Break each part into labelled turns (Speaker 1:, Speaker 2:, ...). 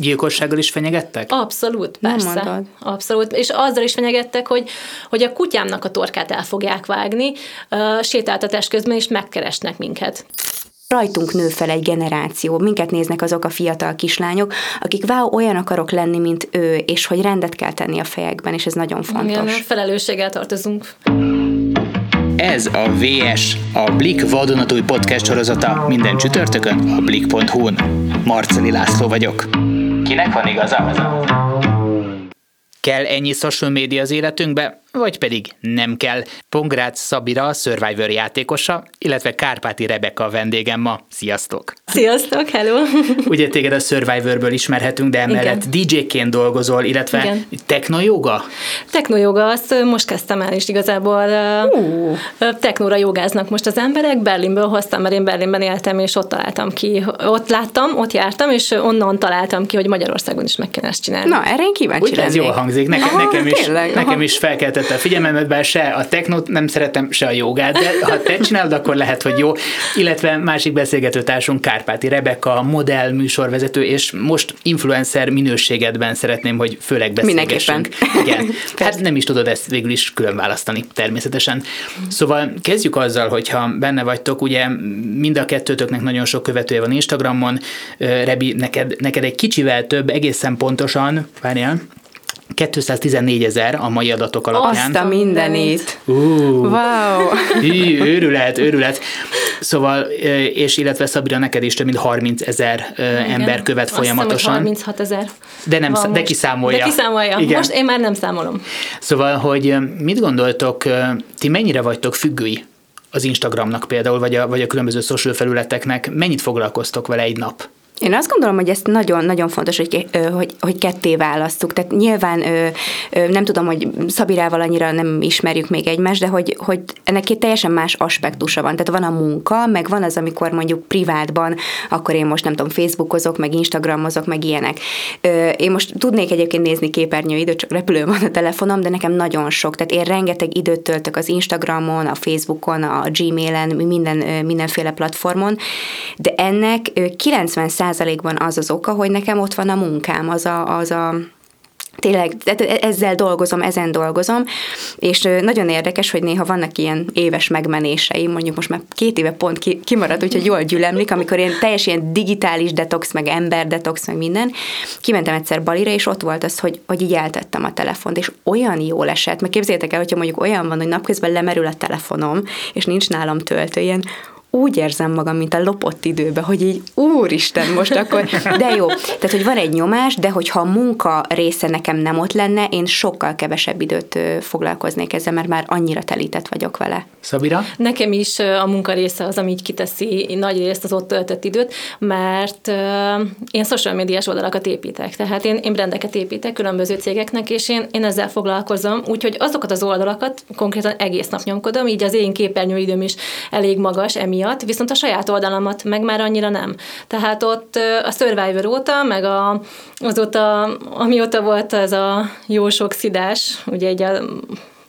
Speaker 1: Gyilkossággal is fenyegettek?
Speaker 2: Abszolút, persze. Abszolút. És azzal is fenyegettek, hogy, hogy a kutyámnak a torkát el fogják vágni, uh, sétáltatás közben is megkeresnek minket
Speaker 3: rajtunk nő fel egy generáció, minket néznek azok a fiatal kislányok, akik wow, olyan akarok lenni, mint ő, és hogy rendet kell tenni a fejekben, és ez nagyon fontos. Igen,
Speaker 2: felelősséggel tartozunk.
Speaker 1: Ez a VS, a Blik vadonatúj podcast sorozata minden csütörtökön a blik.hu-n. Marceli László vagyok. Kinek van igaza? Kell ennyi social média az életünkbe? Vagy pedig nem kell. Pongrácz Szabira, Survivor játékosa, illetve Kárpáti Rebeka a vendégem ma. Sziasztok!
Speaker 2: Sziasztok, hello!
Speaker 1: Ugye téged a Survivorből ismerhetünk, de emellett DJ-ként dolgozol, illetve Igen. technojoga?
Speaker 2: Technojoga, azt most kezdtem el, és igazából uh. technóra jogáznak most az emberek. Berlinből hoztam, mert én Berlinben éltem, és ott találtam ki, ott láttam, ott jártam, és onnan találtam ki, hogy Magyarországon is meg kell ezt csinálni.
Speaker 3: Na, erre én kíváncsi
Speaker 1: Úgy, ez jól hangzik, nekem, Aha, nekem, is, nekem is felkeltett felkeltette a figyelmemet, bár se a technót nem szeretem, se a jogát, de ha te csinálod, akkor lehet, hogy jó. Illetve másik beszélgetőtársunk Kárpáti Rebeka, modell, műsorvezető, és most influencer minőségedben szeretném, hogy főleg beszélgessünk. Igen. Tehát nem is tudod ezt végül is külön választani, természetesen. Szóval kezdjük azzal, hogyha benne vagytok, ugye mind a kettőtöknek nagyon sok követője van Instagramon, Rebi, neked, neked egy kicsivel több, egészen pontosan, várjál, 214 ezer a mai adatok alapján.
Speaker 3: Azt a mindenit.
Speaker 1: Uh, wow. Hű, őrület, őrület. Szóval, és illetve Szabira, neked is több mint 30 ezer ember követ Azt folyamatosan. Hiszem,
Speaker 2: 36 ezer.
Speaker 1: De, nem, de kiszámolja.
Speaker 2: De kiszámolja. Igen. Most én már nem számolom.
Speaker 1: Szóval, hogy mit gondoltok, ti mennyire vagytok függői az Instagramnak például, vagy a, vagy a különböző social felületeknek, mennyit foglalkoztok vele egy nap?
Speaker 3: Én azt gondolom, hogy ezt nagyon-nagyon fontos, hogy, hogy, hogy ketté választjuk. Tehát nyilván nem tudom, hogy Szabirával annyira nem ismerjük még egymást, de hogy, hogy ennek két teljesen más aspektusa van. Tehát van a munka, meg van az, amikor mondjuk privátban, akkor én most nem tudom, Facebookozok, meg Instagramozok, meg ilyenek. Én most tudnék egyébként nézni képernyőidőt, csak repülő van a telefonom, de nekem nagyon sok. Tehát én rengeteg időt töltök az Instagramon, a Facebookon, a Gmailen, minden, mindenféle platformon, de ennek 90 százalékban az az oka, hogy nekem ott van a munkám, az a, az a tényleg tehát ezzel dolgozom, ezen dolgozom, és nagyon érdekes, hogy néha vannak ilyen éves megmenéseim, mondjuk most már két éve pont ki, kimaradt, úgyhogy jól gyülemlik, amikor én teljes ilyen digitális detox, meg ember detox, meg minden. Kimentem egyszer Balira, és ott volt az, hogy, hogy így eltettem a telefont, és olyan jól esett, meg képzeljétek el, hogyha mondjuk olyan van, hogy napközben lemerül a telefonom, és nincs nálam töltő, ilyen úgy érzem magam, mint a lopott időbe, hogy így úristen, most akkor, de jó. Tehát, hogy van egy nyomás, de hogyha a munka része nekem nem ott lenne, én sokkal kevesebb időt foglalkoznék ezzel, mert már annyira telített vagyok vele.
Speaker 1: Szabira?
Speaker 2: Nekem is a munka része az, ami így kiteszi nagy részt az ott töltött időt, mert én social médiás oldalakat építek, tehát én, én brendeket építek különböző cégeknek, és én, én ezzel foglalkozom, úgyhogy azokat az oldalakat konkrétan egész nap nyomkodom, így az én képernyőidőm is elég magas emiatt, miatt, viszont a saját oldalamat meg már annyira nem. Tehát ott a Survivor óta, meg a, azóta, amióta volt ez a jó sok szidás, ugye egy a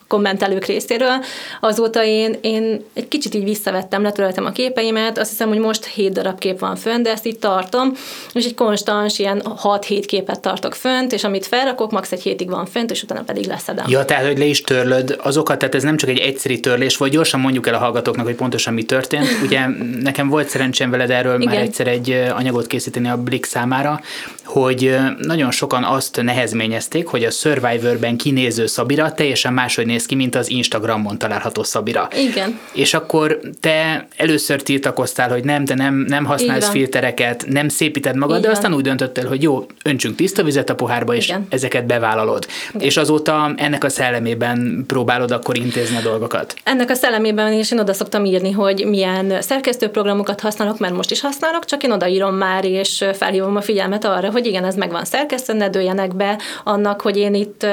Speaker 2: kommentelők részéről. Azóta én, én egy kicsit így visszavettem, letöröltem a képeimet, azt hiszem, hogy most 7 darab kép van fönn, de ezt így tartom, és egy konstans ilyen 6-7 képet tartok fönt, és amit felrakok, max. egy hétig van fönt, és utána pedig leszedem.
Speaker 1: Ja, tehát, hogy le is törlöd azokat, tehát ez nem csak egy egyszerű törlés, vagy gyorsan mondjuk el a hallgatóknak, hogy pontosan mi történt. Ugye nekem volt szerencsém veled erről Igen. már egyszer egy anyagot készíteni a Blik számára, hogy nagyon sokan azt nehezményezték, hogy a Survivorben kinéző Szabira teljesen máshogy néz ki, mint az Instagramon található Szabira.
Speaker 2: Igen.
Speaker 1: És akkor te először tiltakoztál, hogy nem, te nem, nem használsz filtereket, nem szépíted magad, Igen. de aztán úgy döntöttél, hogy jó, öntsünk tiszta vizet a pohárba, és Igen. ezeket bevállalod. Igen. És azóta ennek a szellemében próbálod akkor intézni a dolgokat.
Speaker 2: Ennek a szellemében is én oda szoktam írni, hogy milyen szerkesztőprogramokat használok, mert most is használok, csak én odaírom már, és felhívom a figyelmet arra, hogy igen, ez meg van szerkesztve, ne dőljenek be annak, hogy én itt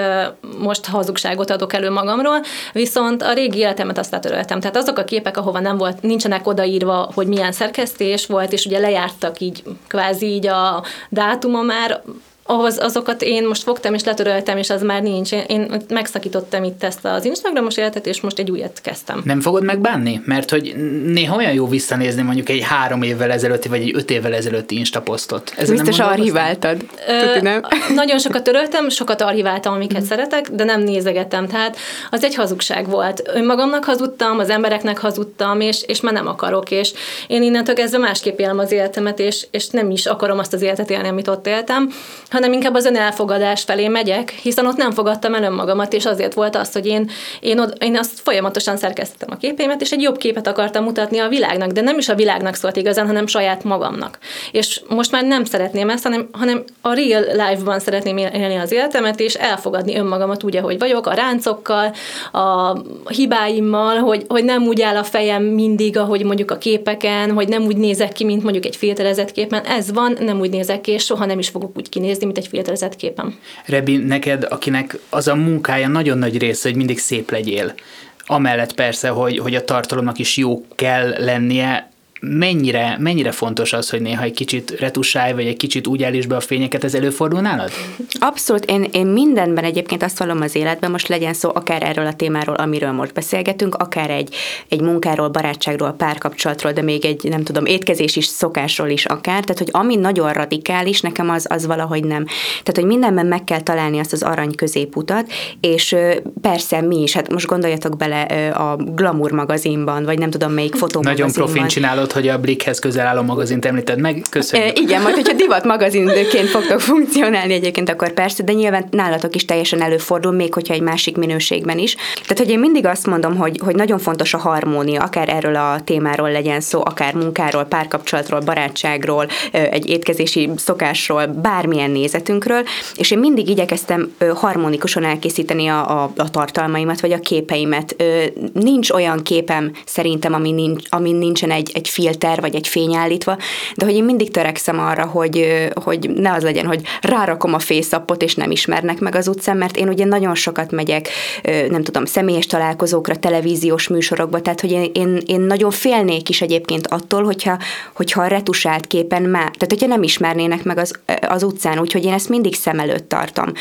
Speaker 2: most hazugságot adok elő magam magamról, viszont a régi életemet azt letöröltem. Tehát azok a képek, ahova nem volt, nincsenek odaírva, hogy milyen szerkesztés volt, és ugye lejártak így kvázi így a dátuma már, ahhoz azokat én most fogtam és letöröltem, és az már nincs. Én, én megszakítottam itt ezt az Instagramos életet, és most egy újat kezdtem.
Speaker 1: Nem fogod megbánni? Mert hogy néha olyan jó visszanézni mondjuk egy három évvel ezelőtti, vagy egy öt évvel ezelőtti Insta posztot.
Speaker 3: Ezen Biztos archiváltad. Ö,
Speaker 2: nem? Nagyon sokat töröltem, sokat archiváltam, amiket mm. szeretek, de nem nézegettem. Tehát az egy hazugság volt. Önmagamnak hazudtam, az embereknek hazudtam, és, és már nem akarok. És én innentől kezdve másképp élem az életemet, és, és nem is akarom azt az életet élni, amit ott éltem, hanem inkább az önelfogadás felé megyek, hiszen ott nem fogadtam el önmagamat, és azért volt az, hogy én, én, od, én azt folyamatosan szerkesztettem a képeimet, és egy jobb képet akartam mutatni a világnak, de nem is a világnak szólt igazán, hanem saját magamnak. És most már nem szeretném ezt, hanem, hanem a real life-ban szeretném élni az életemet, és elfogadni önmagamat úgy, ahogy vagyok, a ráncokkal, a hibáimmal, hogy, hogy nem úgy áll a fejem mindig, ahogy mondjuk a képeken, hogy nem úgy nézek ki, mint mondjuk egy filterezett képen. Ez van, nem úgy nézek ki, és soha nem is fogok úgy kinézni, mint egy filterezett képen.
Speaker 1: Rebi, neked, akinek az a munkája nagyon nagy része, hogy mindig szép legyél, amellett persze, hogy, hogy a tartalomnak is jó kell lennie, mennyire, mennyire fontos az, hogy néha egy kicsit retusálj, vagy egy kicsit úgy állíts be a fényeket, ez előfordul nálad?
Speaker 3: Abszolút, én, én mindenben egyébként azt vallom az életben, most legyen szó akár erről a témáról, amiről most beszélgetünk, akár egy, egy munkáról, barátságról, párkapcsolatról, de még egy, nem tudom, étkezés is, szokásról is akár, tehát hogy ami nagyon radikális, nekem az, az valahogy nem. Tehát, hogy mindenben meg kell találni azt az arany középutat, és persze mi is, hát most gondoljatok bele a Glamour magazinban, vagy nem tudom melyik fotómagazinban.
Speaker 1: Nagyon profin csinálod, hogy a Blickhez közel álló magazint említed meg. Köszönjük.
Speaker 3: E, igen, majd hogyha divat magazinként fogtok funkcionálni egyébként, akkor persze, de nyilván nálatok is teljesen előfordul, még hogyha egy másik minőségben is. Tehát, hogy én mindig azt mondom, hogy, hogy nagyon fontos a harmónia, akár erről a témáról legyen szó, akár munkáról, párkapcsolatról, barátságról, egy étkezési szokásról, bármilyen nézetünkről, és én mindig igyekeztem harmonikusan elkészíteni a, a, a tartalmaimat, vagy a képeimet. Nincs olyan képem szerintem, ami, nincs, ami nincsen egy, egy filter, vagy egy fényállítva, de hogy én mindig törekszem arra, hogy, hogy ne az legyen, hogy rárakom a fészapot, és nem ismernek meg az utcán, mert én ugye nagyon sokat megyek, nem tudom, személyes találkozókra, televíziós műsorokba, tehát hogy én, én, én nagyon félnék is egyébként attól, hogyha, hogyha a retusált képen már, tehát hogyha nem ismernének meg az, az utcán, úgyhogy én ezt mindig szem előtt tartom.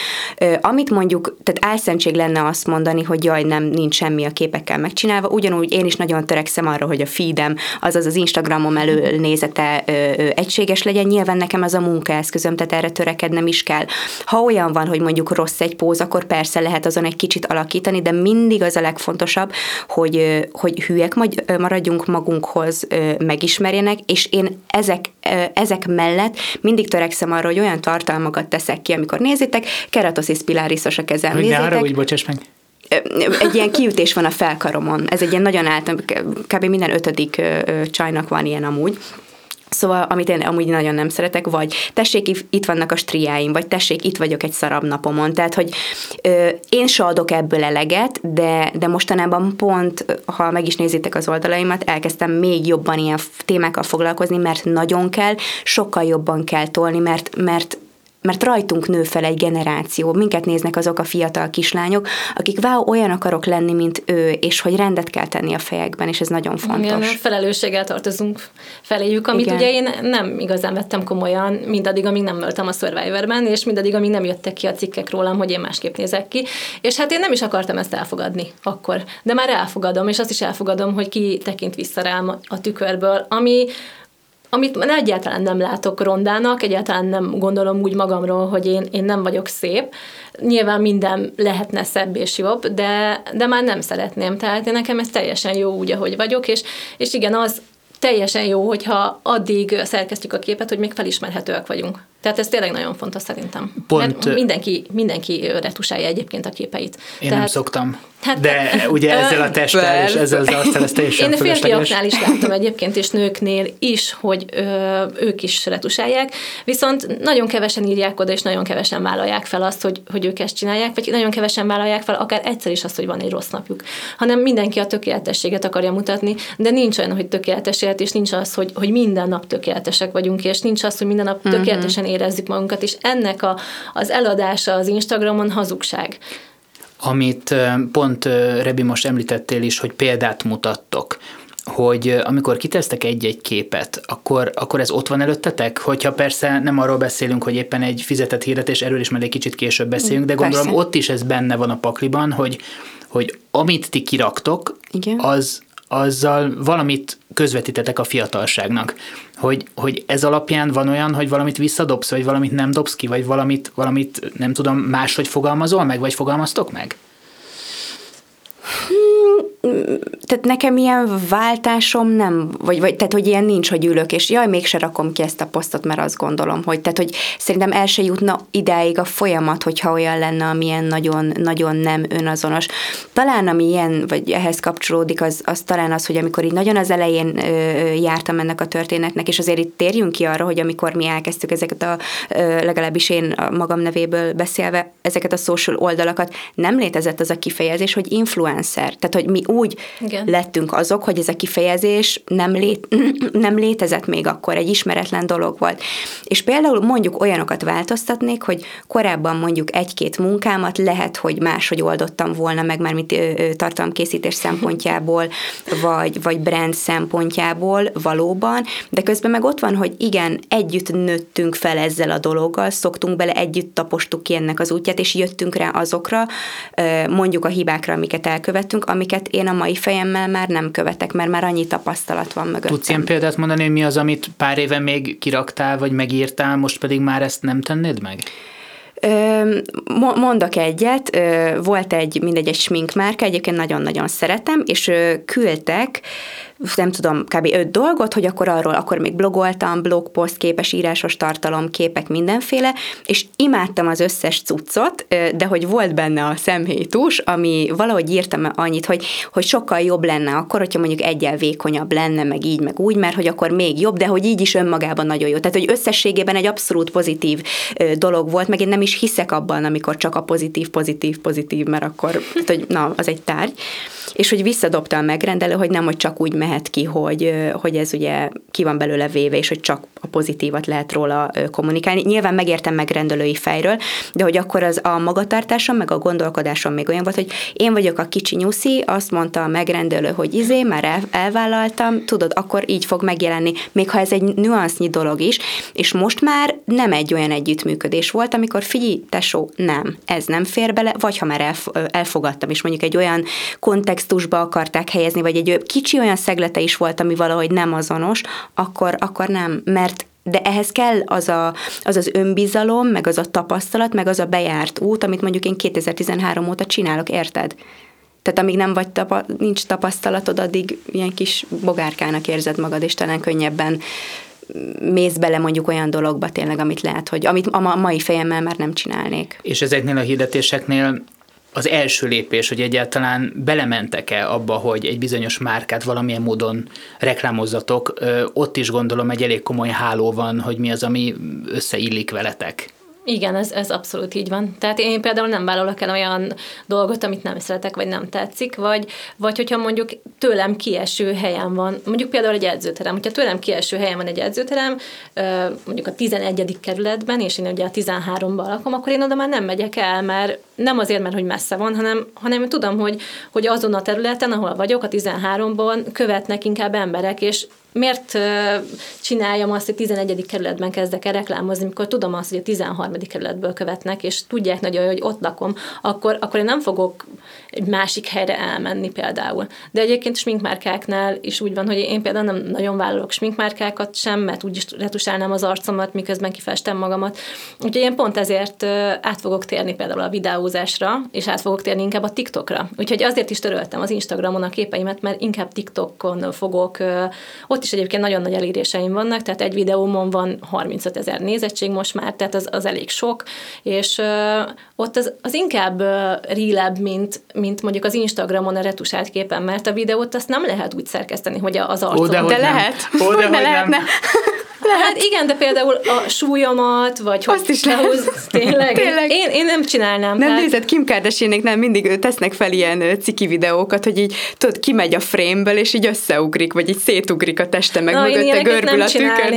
Speaker 3: Amit mondjuk, tehát álszentség lenne azt mondani, hogy jaj, nem, nincs semmi a képekkel megcsinálva, ugyanúgy én is nagyon törekszem arra, hogy a feedem, azaz az Instagramom előnézete ö, ö, egységes legyen, nyilván nekem az a munkaeszközöm, tehát erre törekednem is kell. Ha olyan van, hogy mondjuk rossz egy póz, akkor persze lehet azon egy kicsit alakítani, de mindig az a legfontosabb, hogy, hogy hülyek maradjunk magunkhoz, megismerjenek, és én ezek, ezek mellett mindig törekszem arra, hogy olyan tartalmakat teszek ki, amikor nézitek, keratosis pilaris a kezem.
Speaker 1: Hogy ne arra, hogy bocsáss meg
Speaker 3: egy ilyen kiütés van a felkaromon. Ez egy ilyen nagyon által, kb. minden ötödik csajnak van ilyen amúgy. Szóval, amit én amúgy nagyon nem szeretek, vagy tessék, itt vannak a striáim, vagy tessék, itt vagyok egy szarabb napomon. Tehát, hogy ö, én se adok ebből eleget, de, de mostanában pont, ha meg is nézitek az oldalaimat, elkezdtem még jobban ilyen témákkal foglalkozni, mert nagyon kell, sokkal jobban kell tolni, mert, mert mert rajtunk nő fel egy generáció, minket néznek azok a fiatal kislányok, akik wow, olyan akarok lenni, mint ő, és hogy rendet kell tenni a fejekben, és ez nagyon fontos. Igen,
Speaker 2: felelősséggel tartozunk feléjük, amit Igen. ugye én nem igazán vettem komolyan, mindaddig, amíg nem voltam a Survivorben, és mindaddig, amíg nem jöttek ki a cikkek rólam, hogy én másképp nézek ki, és hát én nem is akartam ezt elfogadni akkor, de már elfogadom, és azt is elfogadom, hogy ki tekint vissza rám a tükörből, ami amit egyáltalán nem látok rondának, egyáltalán nem gondolom úgy magamról, hogy én, én nem vagyok szép. Nyilván minden lehetne szebb és jobb, de, de már nem szeretném. Tehát én nekem ez teljesen jó úgy, ahogy vagyok, és, és igen, az teljesen jó, hogyha addig szerkesztjük a képet, hogy még felismerhetőek vagyunk. Tehát ez tényleg nagyon fontos szerintem. Pont, Mert mindenki, mindenki retusálja egyébként a képeit.
Speaker 1: Én
Speaker 2: Tehát,
Speaker 1: nem szoktam. Hát, De ugye ezzel a testtel és ezzel az arccal ez teljesen
Speaker 2: Én férfiaknál is láttam egyébként, és nőknél is, hogy ö, ők is retusálják, viszont nagyon kevesen írják oda, és nagyon kevesen vállalják fel azt, hogy, hogy ők ezt csinálják, vagy nagyon kevesen vállalják fel akár egyszer is azt, hogy van egy rossz napjuk, hanem mindenki a tökéletességet akarja mutatni, de nincs olyan, hogy tökéletes élet, és nincs az, hogy, hogy minden nap tökéletesek vagyunk, és nincs az, hogy minden nap mhm. tökéletesen érezzük magunkat, és ennek a, az eladása az Instagramon hazugság.
Speaker 1: Amit pont Rebi most említettél is, hogy példát mutattok hogy amikor kitesztek egy-egy képet, akkor, akkor ez ott van előttetek? Hogyha persze nem arról beszélünk, hogy éppen egy fizetett hirdetés, erről is majd egy kicsit később beszélünk, de gondolom persze. ott is ez benne van a pakliban, hogy, hogy amit ti kiraktok, Igen. az azzal valamit közvetítetek a fiatalságnak. Hogy, hogy ez alapján van olyan, hogy valamit visszadobsz, vagy valamit nem dobsz ki, vagy valamit, valamit nem tudom, máshogy fogalmazol meg, vagy fogalmaztok meg?
Speaker 3: Tehát nekem ilyen váltásom nem, vagy, vagy tehát, hogy ilyen nincs, hogy ülök, és jaj, mégse rakom ki ezt a posztot, mert azt gondolom, hogy, tehát, hogy szerintem el se jutna idáig a folyamat, hogyha olyan lenne, amilyen nagyon, nagyon nem önazonos. Talán ami ilyen, vagy ehhez kapcsolódik, az, az talán az, hogy amikor így nagyon az elején ö, jártam ennek a történetnek, és azért itt térjünk ki arra, hogy amikor mi elkezdtük ezeket a, ö, legalábbis én a magam nevéből beszélve, ezeket a social oldalakat, nem létezett az a kifejezés, hogy influencer. Tehát, hogy mi úgy Igen. lettünk azok, hogy ez a kifejezés nem, lét, nem létezett még akkor, egy ismeretlen dolog volt. És például mondjuk olyanokat változtatnék, hogy korábban mondjuk egy-két munkámat lehet, hogy máshogy oldottam volna meg, már mint tartalomkészítés szempontjából, vagy, vagy brand szempontjából valóban, de közben meg ott van, hogy igen, együtt nőttünk fel ezzel a dologgal, szoktunk bele, együtt tapostuk ki ennek az útját, és jöttünk rá azokra, mondjuk a hibákra, amiket elkövettünk, amiket én a mai fejemmel már nem követek, mert már annyi tapasztalat van mögöttem.
Speaker 1: Tudsz ilyen példát mondani, hogy mi az, amit pár éve még kiraktál, vagy megírtál, most pedig már ezt nem tennéd meg?
Speaker 3: Mondok egyet, volt egy, mindegy, egy sminkmárka, egyébként nagyon-nagyon szeretem, és küldtek nem tudom, kb. öt dolgot, hogy akkor arról, akkor még blogoltam, blogpost, képes írásos tartalom, képek, mindenféle, és imádtam az összes cuccot, de hogy volt benne a szemhétus, ami valahogy írtam annyit, hogy, hogy sokkal jobb lenne akkor, hogyha mondjuk egyel vékonyabb lenne, meg így, meg úgy, mert hogy akkor még jobb, de hogy így is önmagában nagyon jó. Tehát, hogy összességében egy abszolút pozitív dolog volt, meg én nem is hiszek abban, amikor csak a pozitív, pozitív, pozitív, mert akkor, tehát, hogy na, az egy tárgy és hogy visszadobta a megrendelő, hogy nem, hogy csak úgy mehet ki, hogy, hogy ez ugye ki van belőle véve, és hogy csak a pozitívat lehet róla kommunikálni. Nyilván megértem megrendelői fejről, de hogy akkor az a magatartásom, meg a gondolkodásom még olyan volt, hogy én vagyok a kicsi nyuszi, azt mondta a megrendelő, hogy izé, már el, elvállaltam, tudod, akkor így fog megjelenni, még ha ez egy nüansznyi dolog is, és most már nem egy olyan együttműködés volt, amikor figyelj, tesó, nem, ez nem fér bele, vagy ha már elfogadtam, és mondjuk egy olyan kontext kontextusba akarták helyezni, vagy egy kicsi olyan szeglete is volt, ami valahogy nem azonos, akkor, akkor nem, mert de ehhez kell az, a, az az önbizalom, meg az a tapasztalat, meg az a bejárt út, amit mondjuk én 2013 óta csinálok, érted? Tehát amíg nem vagy tapa, nincs tapasztalatod, addig ilyen kis bogárkának érzed magad, és talán könnyebben mész bele mondjuk olyan dologba tényleg, amit lehet, hogy amit a mai fejemmel már nem csinálnék.
Speaker 1: És ezeknél a hirdetéseknél az első lépés, hogy egyáltalán belementek-e abba, hogy egy bizonyos márkát valamilyen módon reklámozzatok, ott is gondolom egy elég komoly háló van, hogy mi az, ami összeillik veletek.
Speaker 2: Igen, ez, ez abszolút így van. Tehát én például nem vállalok el olyan dolgot, amit nem szeretek, vagy nem tetszik, vagy, vagy hogyha mondjuk tőlem kieső helyen van, mondjuk például egy edzőterem, hogyha tőlem kieső helyen van egy edzőterem, mondjuk a 11. kerületben, és én ugye a 13-ban lakom, akkor én oda már nem megyek el, mert nem azért, mert hogy messze van, hanem, hanem tudom, hogy, hogy azon a területen, ahol vagyok, a 13-ban követnek inkább emberek, és miért csináljam azt, hogy 11. kerületben kezdek el reklámozni, mikor tudom azt, hogy a 13. kerületből követnek, és tudják nagyon, hogy ott lakom, akkor, akkor én nem fogok egy másik helyre elmenni például. De egyébként sminkmárkáknál is úgy van, hogy én például nem nagyon vállalok sminkmárkákat sem, mert úgyis retusálnám az arcomat, miközben kifestem magamat. Úgyhogy én pont ezért át fogok térni például a videózásra, és át fogok térni inkább a TikTokra. Úgyhogy azért is töröltem az Instagramon a képeimet, mert inkább TikTokon fogok, ott is egyébként nagyon nagy eléréseim vannak, tehát egy videómon van 35 ezer nézettség most már, tehát az, az elég sok, és ott az, az inkább rílebb, mint, mint mondjuk az Instagramon a retusált képen, mert a videót azt nem lehet úgy szerkeszteni, hogy az arcon.
Speaker 1: Ó, de,
Speaker 2: de
Speaker 1: lehet. Ó, de, de lehetne. Nem.
Speaker 2: Lehet. Hát igen, de például a súlyomat, vagy
Speaker 3: Azt is lehet.
Speaker 2: tényleg, tényleg. Én, én nem csinálnám.
Speaker 3: Nem tehát... nézed, Kim kardashian nem mindig tesznek fel ilyen ciki videókat, hogy így tudod, kimegy a frame-ből, és így összeugrik, vagy így szétugrik a teste, meg Na, mögötte görbül a tükör.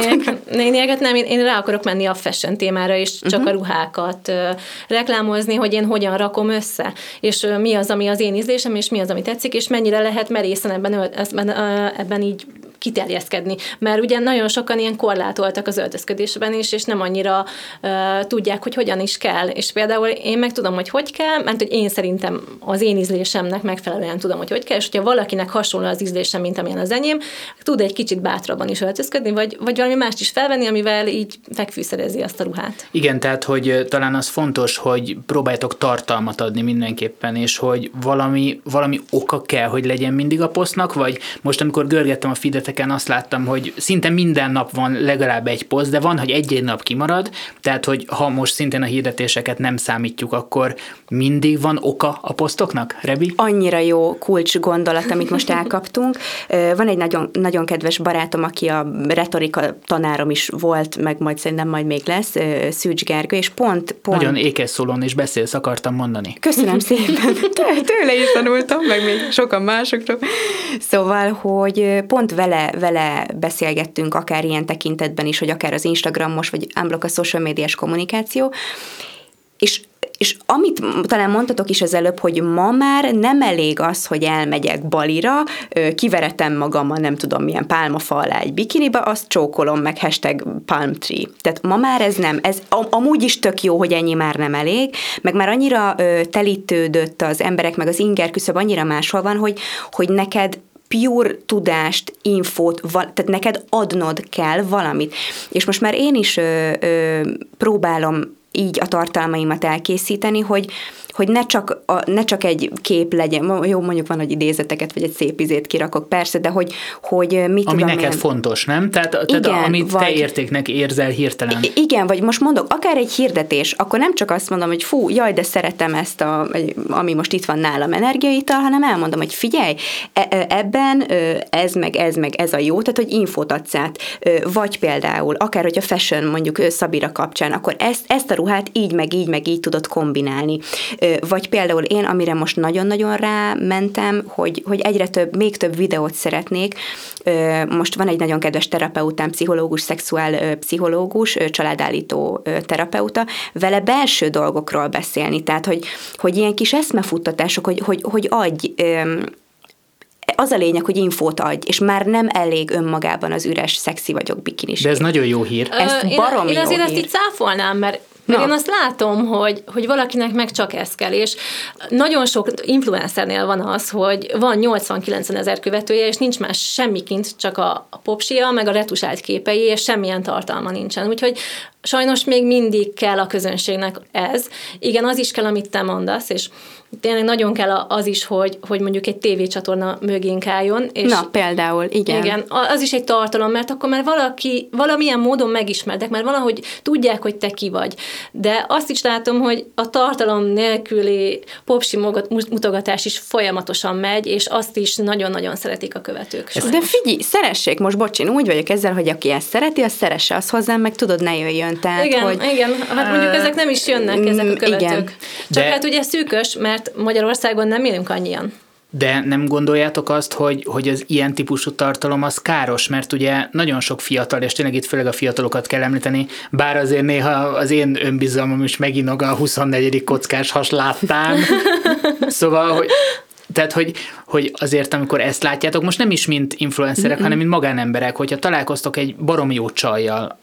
Speaker 2: Én ilyeneket nem, én, én rá akarok menni a fashion témára, és csak uh-huh. a ruhákat uh, reklámozni, hogy én hogyan rakom össze, és uh, mi az, ami az én ízlésem, és mi az, ami tetszik, és mennyire lehet merészen ebben, ebben, ebben így kiterjeszkedni. Mert ugye nagyon sokan ilyen korlátoltak az öltözködésben is, és nem annyira uh, tudják, hogy hogyan is kell. És például én meg tudom, hogy hogy kell, mert hogy én szerintem az én ízlésemnek megfelelően tudom, hogy hogy kell, és hogyha valakinek hasonló az ízlésem, mint amilyen az enyém, tud egy kicsit bátrabban is öltözködni, vagy, vagy valami mást is felvenni, amivel így megfűszerezi azt a ruhát.
Speaker 1: Igen, tehát, hogy talán az fontos, hogy próbáljátok tartalmat adni mindenképpen, és hogy valami, valami oka kell, hogy legyen mindig a posztnak, vagy most, amikor görgettem a feedeteken, azt láttam, hogy szinte minden nap van legalább egy poszt, de van, hogy egy-egy nap kimarad, tehát, hogy ha most szintén a hirdetéseket nem számítjuk, akkor mindig van oka a posztoknak, Rebi?
Speaker 3: Annyira jó kulcs gondolat, amit most elkaptunk. Van egy nagyon, nagyon kedves barátom, aki a retorika tanárom is volt, meg majd szerintem majd még lesz, Szűcs Gergő, és pont... pont...
Speaker 1: Nagyon ékes szólón is beszélsz, akartam mondani.
Speaker 3: Köszönöm szépen, tőle is tanultam, meg még sokan másokról. Szóval, hogy pont vele, vele beszélgettünk, akár ilyen tekintetben is, hogy akár az Instagramos, vagy unblock a social médiás kommunikáció, és és amit talán mondtatok is az előbb, hogy ma már nem elég az, hogy elmegyek balira, kiveretem magam a nem tudom milyen pálmafa alá egy bikiniba, azt csókolom meg hashtag palm tree. Tehát ma már ez nem, ez amúgy is tök jó, hogy ennyi már nem elég, meg már annyira telítődött az emberek, meg az inger küszöb annyira máshol van, hogy, hogy neked pure tudást, infót, tehát neked adnod kell valamit. És most már én is ö, ö, próbálom így a tartalmaimat elkészíteni, hogy, hogy ne csak, a, ne csak egy kép legyen, jó, mondjuk van, hogy idézeteket, vagy egy szép izét kirakok, persze, de hogy, hogy mit
Speaker 1: Ami
Speaker 3: tudom
Speaker 1: neked én... fontos, nem? Tehát, tehát igen, amit vagy, te értéknek érzel hirtelen.
Speaker 3: Igen, vagy most mondok, akár egy hirdetés, akkor nem csak azt mondom, hogy fú, jaj, de szeretem ezt, a, ami most itt van nálam energiaital, hanem elmondom, hogy figyelj, e, e, ebben ez meg ez meg ez a jó, tehát hogy infót adsz át. Vagy például, akár hogy a fashion mondjuk Szabira kapcsán, akkor ezt, ezt a ruhát így meg így meg így tudod kombinálni vagy például én, amire most nagyon-nagyon rámentem, hogy, hogy egyre több, még több videót szeretnék. Most van egy nagyon kedves terapeutám, pszichológus, szexuál pszichológus, családállító terapeuta, vele belső dolgokról beszélni, tehát hogy, hogy ilyen kis eszmefuttatások, hogy, hogy, hogy adj az a lényeg, hogy infót adj, és már nem elég önmagában az üres, szexi vagyok bikinis.
Speaker 1: De ez nagyon jó hír.
Speaker 2: Ez barom én, én azért hír. ezt így cáfolnám, mert meg én azt látom, hogy, hogy valakinek meg csak ez kell, és nagyon sok influencernél van az, hogy van 80-90 ezer követője, és nincs más semmikint, csak a, a popsia, meg a retusált képei, és semmilyen tartalma nincsen. Úgyhogy sajnos még mindig kell a közönségnek ez. Igen, az is kell, amit te mondasz, és tényleg nagyon kell az is, hogy, hogy mondjuk egy tévécsatorna mögénk álljon.
Speaker 3: És Na, például, igen.
Speaker 2: Igen, az is egy tartalom, mert akkor már valaki, valamilyen módon megismertek, mert valahogy tudják, hogy te ki vagy. De azt is látom, hogy a tartalom nélküli popsi mutogatás is folyamatosan megy, és azt is nagyon-nagyon szeretik a követők.
Speaker 3: Sajnos. De figyelj, szeressék, most bocs, én úgy vagyok ezzel, hogy aki ezt szereti, az szeresse, az hozzám, meg tudod, ne jöjjön. Tehát,
Speaker 2: igen,
Speaker 3: hogy...
Speaker 2: igen, hát mondjuk ezek nem is jönnek, ezek a mm, követők. Igen. Csak De... hát ugye szűkös, mert mert Magyarországon nem élünk annyian.
Speaker 1: De nem gondoljátok azt, hogy, hogy az ilyen típusú tartalom az káros, mert ugye nagyon sok fiatal, és tényleg itt főleg a fiatalokat kell említeni, bár azért néha az én önbizalmam is meginog a 24. kockás has láttán. szóval, hogy tehát, hogy, hogy azért, amikor ezt látjátok, most nem is mint influencerek, mm-hmm. hanem mint magánemberek, hogyha találkoztok egy barom jó csajjal,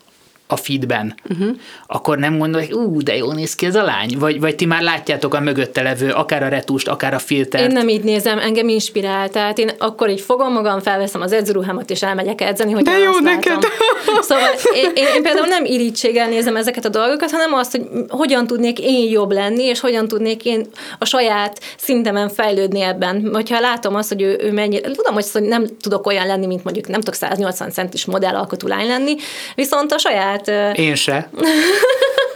Speaker 1: a feedben, uh-huh. akkor nem gondolják, ú, de jól néz ki ez a lány? Vagy, vagy ti már látjátok a mögötte levő, akár a retust, akár a filtert?
Speaker 2: Én nem így nézem, engem inspirál, tehát én akkor így fogom magam, felveszem az edzőruhámat, és elmegyek edzeni, hogy
Speaker 3: De jó neked!
Speaker 2: Szóval én, én, én, például nem irítséggel nézem ezeket a dolgokat, hanem azt, hogy hogyan tudnék én jobb lenni, és hogyan tudnék én a saját szintemen fejlődni ebben. Hogyha látom azt, hogy ő, ő mennyire, tudom, hogy nem tudok olyan lenni, mint mondjuk nem tudok 180 centis modellalkotú lány lenni, viszont a saját
Speaker 1: Hát... Én se.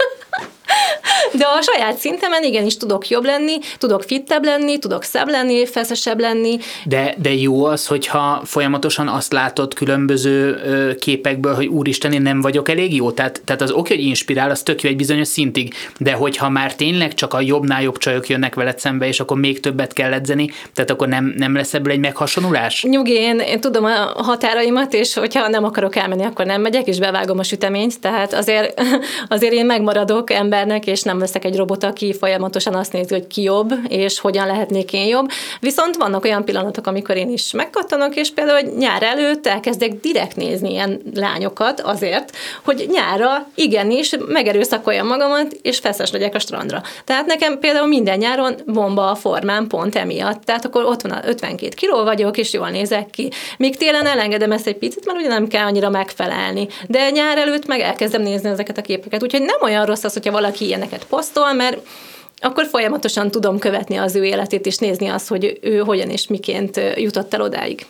Speaker 2: De a saját szintemen igenis tudok jobb lenni, tudok fittebb lenni, tudok szebb lenni, feszesebb lenni.
Speaker 1: De, de jó az, hogyha folyamatosan azt látod különböző képekből, hogy úristen, én nem vagyok elég jó. Tehát, tehát az oké, hogy inspirál, az tök jó egy bizonyos szintig, de hogyha már tényleg csak a jobbnál jobb csajok jönnek veled szembe, és akkor még többet kell edzeni, tehát akkor nem, nem lesz ebből egy meghasonulás?
Speaker 2: Nyugi, én, én tudom a határaimat, és hogyha nem akarok elmenni, akkor nem megyek, és bevágom a süteményt, tehát azért, azért én megmaradok embernek, és nem leszek egy robot, aki folyamatosan azt nézi, hogy ki jobb, és hogyan lehetnék én jobb. Viszont vannak olyan pillanatok, amikor én is megkattanok, és például hogy nyár előtt elkezdek direkt nézni ilyen lányokat azért, hogy nyára igenis megerőszakoljam magamat, és feszes legyek a strandra. Tehát nekem például minden nyáron bomba a formám pont emiatt. Tehát akkor ott van a 52 kiló vagyok, és jól nézek ki. Míg télen elengedem ezt egy picit, mert ugye nem kell annyira megfelelni. De nyár előtt meg elkezdem nézni ezeket a képeket. Úgyhogy nem olyan rossz az, hogyha valaki ilyeneket posztol, mert akkor folyamatosan tudom követni az ő életét, és nézni azt, hogy ő hogyan és miként jutott el odáig.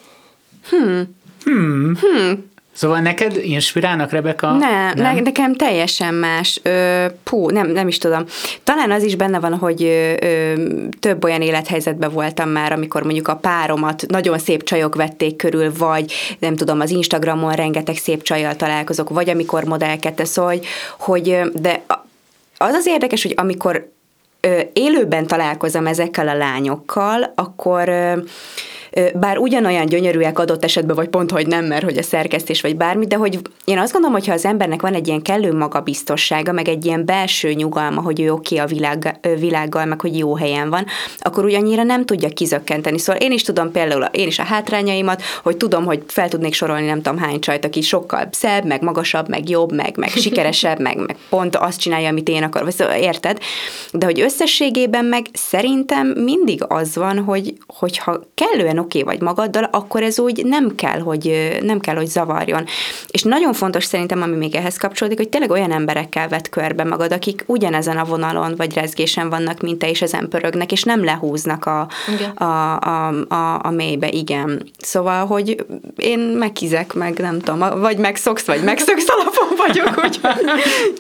Speaker 1: Hmm. Hmm. Hmm. Szóval neked inspirálnak, Rebeka?
Speaker 3: Ne, nem, ne, nekem teljesen más. Ö, pú, nem, nem is tudom. Talán az is benne van, hogy ö, ö, több olyan élethelyzetben voltam már, amikor mondjuk a páromat nagyon szép csajok vették körül, vagy nem tudom, az Instagramon rengeteg szép csajjal találkozok, vagy amikor modellkedte, szóval, hogy, hogy de az az érdekes, hogy amikor élőben találkozom ezekkel a lányokkal, akkor bár ugyanolyan gyönyörűek adott esetben, vagy pont, hogy nem, mert hogy a szerkesztés, vagy bármi, de hogy én azt gondolom, hogy ha az embernek van egy ilyen kellő magabiztossága, meg egy ilyen belső nyugalma, hogy ő oké a világ, világgal, meg hogy jó helyen van, akkor ugyannyira nem tudja kizökkenteni. Szóval én is tudom például, én is a hátrányaimat, hogy tudom, hogy fel tudnék sorolni nem tudom hány csajt, aki sokkal szebb, meg magasabb, meg jobb, meg, meg sikeresebb, meg, meg pont azt csinálja, amit én akarok. Szóval, érted? De hogy összességében meg szerintem mindig az van, hogy, hogyha kellően oké okay vagy magaddal, akkor ez úgy nem kell, hogy, nem kell, hogy zavarjon. És nagyon fontos szerintem, ami még ehhez kapcsolódik, hogy tényleg olyan emberekkel vett körbe magad, akik ugyanezen a vonalon vagy rezgésen vannak, mint te, és ezen pörögnek, és nem lehúznak a, a, a, a, a mélybe, igen. Szóval, hogy én megkizek, meg nem tudom, vagy megszoksz, vagy megszoksz alapon vagyok, hogy...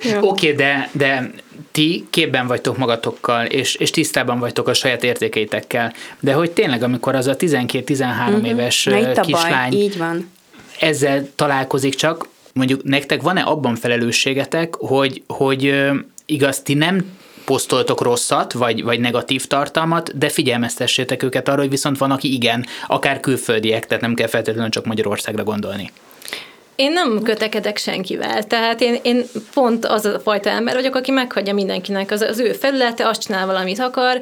Speaker 1: Oké, okay, de, de ti képben vagytok magatokkal, és, és tisztában vagytok a saját értékeitekkel, de hogy tényleg, amikor az a 12-13 uh-huh. Mhm. éves kislány
Speaker 3: baj, így van.
Speaker 1: ezzel találkozik csak, mondjuk nektek van-e abban felelősségetek, hogy, hogy igaz, ti nem posztoltok rosszat, vagy, vagy negatív tartalmat, de figyelmeztessétek őket arra, hogy viszont van, aki igen, akár külföldiek, tehát nem kell feltétlenül csak Magyarországra gondolni.
Speaker 2: Én nem kötekedek senkivel, tehát én, én pont az a fajta ember vagyok, aki meghagyja mindenkinek az, az ő felülete, azt csinál valamit akar,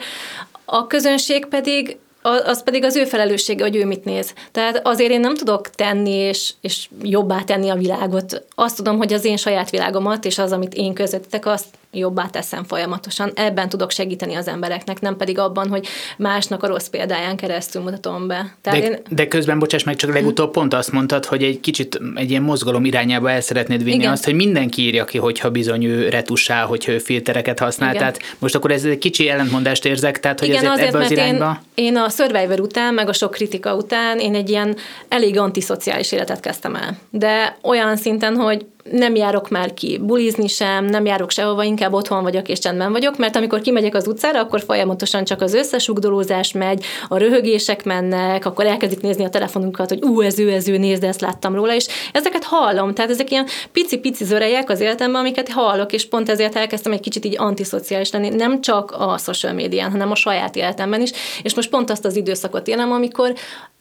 Speaker 2: a közönség pedig az pedig az ő felelőssége, hogy ő mit néz. Tehát azért én nem tudok tenni és, és jobbá tenni a világot. Azt tudom, hogy az én saját világomat és az, amit én közvetítek, azt jobbá teszem folyamatosan. Ebben tudok segíteni az embereknek, nem pedig abban, hogy másnak a rossz példáján keresztül mutatom be.
Speaker 1: Tehát de, én... de közben, bocsáss meg, csak legutóbb pont azt mondtad, hogy egy kicsit egy ilyen mozgalom irányába el szeretnéd vinni Igen. azt, hogy mindenki írja ki, hogyha bizony ő retusál, hogyha ő filtereket használ. Igen. Tehát most akkor ez egy kicsi ellentmondást érzek, tehát hogy Igen, azért, azért ebbe az irányba...
Speaker 2: Én, én a Survivor után, meg a sok kritika után én egy ilyen elég antiszociális életet kezdtem el. De olyan szinten, hogy nem járok már ki bulizni sem, nem járok sehova, inkább otthon vagyok és csendben vagyok, mert amikor kimegyek az utcára, akkor folyamatosan csak az összesugdolózás megy, a röhögések mennek, akkor elkezdik nézni a telefonunkat, hogy ú, ez ő, ez ő, nézd, ezt láttam róla, és ezeket hallom. Tehát ezek ilyen pici-pici zörejek az életemben, amiket hallok, és pont ezért elkezdtem egy kicsit így antiszociális lenni, nem csak a social médián, hanem a saját életemben is. És most pont azt az időszakot élem, amikor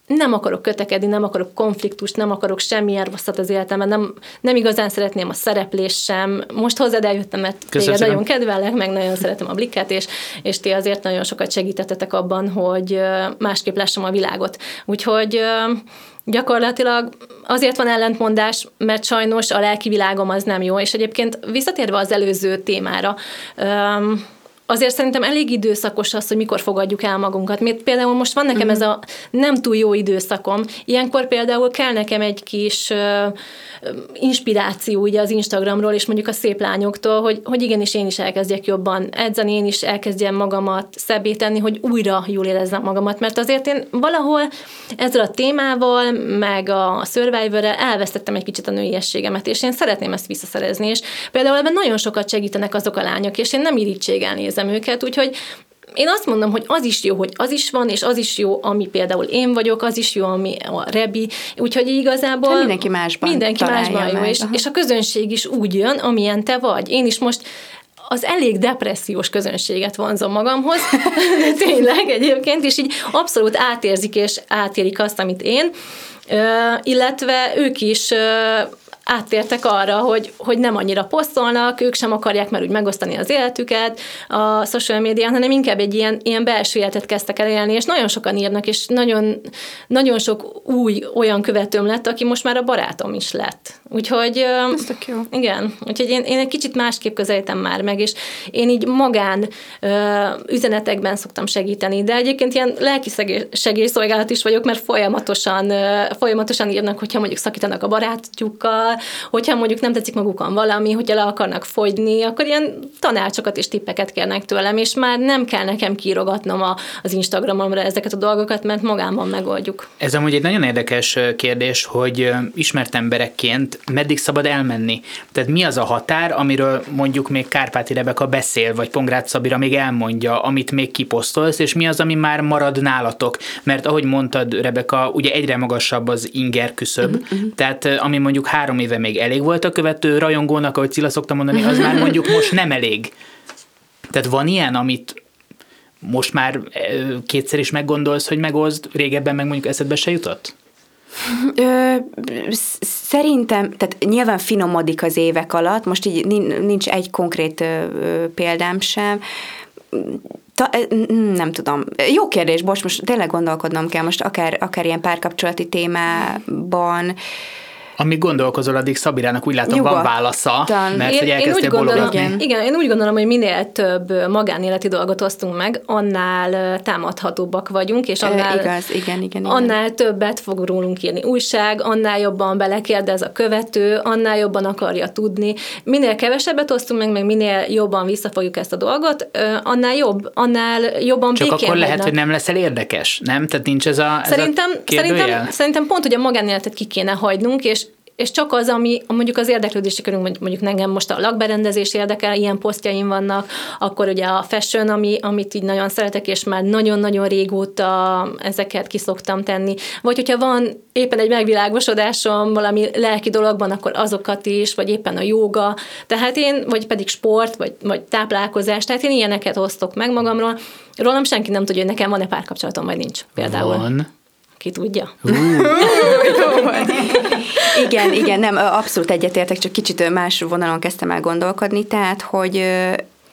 Speaker 2: nem akarok kötekedni, nem akarok konfliktust, nem akarok semmilyen rosszat az életemben, nem, nem igazán szeretném a szereplés sem. Most hozzád eljöttem, mert téged nagyon kedvelek, meg nagyon szeretem a blikket, és, és ti azért nagyon sokat segítettetek abban, hogy másképp lássam a világot. Úgyhogy gyakorlatilag azért van ellentmondás, mert sajnos a lelki világom az nem jó, és egyébként visszatérve az előző témára, azért szerintem elég időszakos az, hogy mikor fogadjuk el magunkat. Mert például most van nekem uh-huh. ez a nem túl jó időszakom. Ilyenkor például kell nekem egy kis uh, inspiráció ugye az Instagramról, és mondjuk a szép lányoktól, hogy, hogy igenis én is elkezdjek jobban edzeni, én is elkezdjem magamat szebbé tenni, hogy újra jól érezzem magamat. Mert azért én valahol ezzel a témával, meg a survivor elvesztettem egy kicsit a nőiességemet, és én szeretném ezt visszaszerezni. És például ebben nagyon sokat segítenek azok a lányok, és én nem irítséggel nézem őket, úgyhogy én azt mondom, hogy az is jó, hogy az is van, és az is jó, ami például én vagyok, az is jó, ami a Rebi, úgyhogy igazából... Hát
Speaker 3: mindenki másban
Speaker 2: Mindenki másban jó, és, és a közönség is úgy jön, amilyen te vagy. Én is most az elég depressziós közönséget vonzom magamhoz, tényleg egyébként, és így abszolút átérzik és átérik azt, amit én, illetve ők is áttértek arra, hogy, hogy nem annyira posztolnak, ők sem akarják már úgy megosztani az életüket a social médián, hanem inkább egy ilyen, ilyen belső életet kezdtek el élni, és nagyon sokan írnak, és nagyon, nagyon sok új olyan követőm lett, aki most már a barátom is lett. Úgyhogy...
Speaker 3: Ez tök jó.
Speaker 2: Igen, úgyhogy én, én egy kicsit másképp közelítem már meg, és én így magán ö, üzenetekben szoktam segíteni, de egyébként ilyen lelki segélyszolgálat is vagyok, mert folyamatosan, ö, folyamatosan írnak, hogyha mondjuk szakítanak a barátjukkal, hogyha mondjuk nem tetszik magukon valami, hogyha le akarnak fogyni, akkor ilyen tanácsokat és tippeket kérnek tőlem, és már nem kell nekem kírogatnom a, az Instagramomra ezeket a dolgokat, mert magámban megoldjuk.
Speaker 1: Ez amúgy egy nagyon érdekes kérdés, hogy ismert emberekként meddig szabad elmenni? Tehát mi az a határ, amiről mondjuk még Kárpáti Rebeka beszél, vagy Pongrácz Szabira még elmondja, amit még kiposztolsz, és mi az, ami már marad nálatok? Mert ahogy mondtad, Rebeka, ugye egyre magasabb az inger küszöb, uh-huh. tehát ami mondjuk három éve még elég volt a követő rajongónak, ahogy Cilla szokta mondani, az már mondjuk most nem elég. Tehát van ilyen, amit most már kétszer is meggondolsz, hogy megozd, régebben meg mondjuk eszedbe se jutott?
Speaker 3: Ö, szerintem, tehát nyilván finomodik az évek alatt, most így nincs egy konkrét ö, példám sem, Ta, nem tudom. Jó kérdés, bocs, most tényleg gondolkodnom kell, most akár, akár ilyen párkapcsolati témában,
Speaker 1: amíg gondolkozol, addig Szabirának úgy látom Nyugodtan. van válasza, mert én, hogy elkezdtél
Speaker 2: én gondolom, igen. igen, én úgy gondolom, hogy minél több magánéleti dolgot osztunk meg, annál támadhatóbbak vagyunk, és annál,
Speaker 3: e, igaz, igen, igen, igen.
Speaker 2: annál többet fog rólunk írni újság, annál jobban belekérdez a követő, annál jobban akarja tudni. Minél kevesebbet osztunk meg, meg minél jobban visszafogjuk ezt a dolgot, annál jobb, annál jobban
Speaker 1: Csak akkor lehet, hogy nem leszel érdekes, nem? Tehát nincs ez a, ez
Speaker 2: szerintem, a szerintem, szerintem pont, hogy a magánéletet ki kéne hagynunk, és és csak az, ami mondjuk az érdeklődési körünk, mondjuk engem most a lakberendezés érdekel, ilyen posztjaim vannak, akkor ugye a fashion, ami, amit így nagyon szeretek, és már nagyon-nagyon régóta ezeket kiszoktam tenni. Vagy hogyha van éppen egy megvilágosodásom valami lelki dologban, akkor azokat is, vagy éppen a jóga, tehát én, vagy pedig sport, vagy, vagy táplálkozás, tehát én ilyeneket osztok meg magamról. Rólam senki nem tudja, hogy nekem van-e párkapcsolatom, vagy nincs például.
Speaker 1: Van.
Speaker 2: Ki tudja.
Speaker 3: igen, igen, nem, abszolút egyetértek, csak kicsit más vonalon kezdtem el gondolkodni, tehát, hogy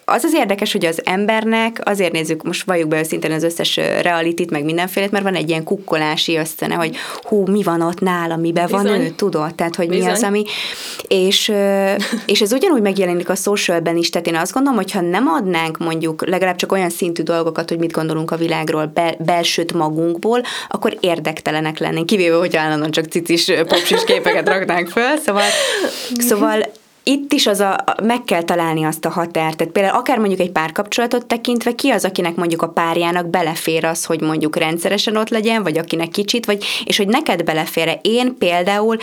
Speaker 3: az az érdekes, hogy az embernek, azért nézzük, most valljuk be őszintén az összes realitit, meg mindenfélét, mert van egy ilyen kukkolási ösztöne, hogy hú, mi van ott nála, miben Bizony. van ő, tudod? Tehát, hogy Bizony. mi az, ami... És, és ez ugyanúgy megjelenik a socialben is, tehát én azt gondolom, hogy ha nem adnánk mondjuk legalább csak olyan szintű dolgokat, hogy mit gondolunk a világról, bel, belsőt magunkból, akkor érdektelenek lennénk, kivéve, hogy állandóan csak cicis popsis képeket raknánk föl, szóval, szóval itt is az a, meg kell találni azt a határt. Tehát például akár mondjuk egy párkapcsolatot tekintve, ki az, akinek mondjuk a párjának belefér az, hogy mondjuk rendszeresen ott legyen, vagy akinek kicsit, vagy, és hogy neked belefér Én például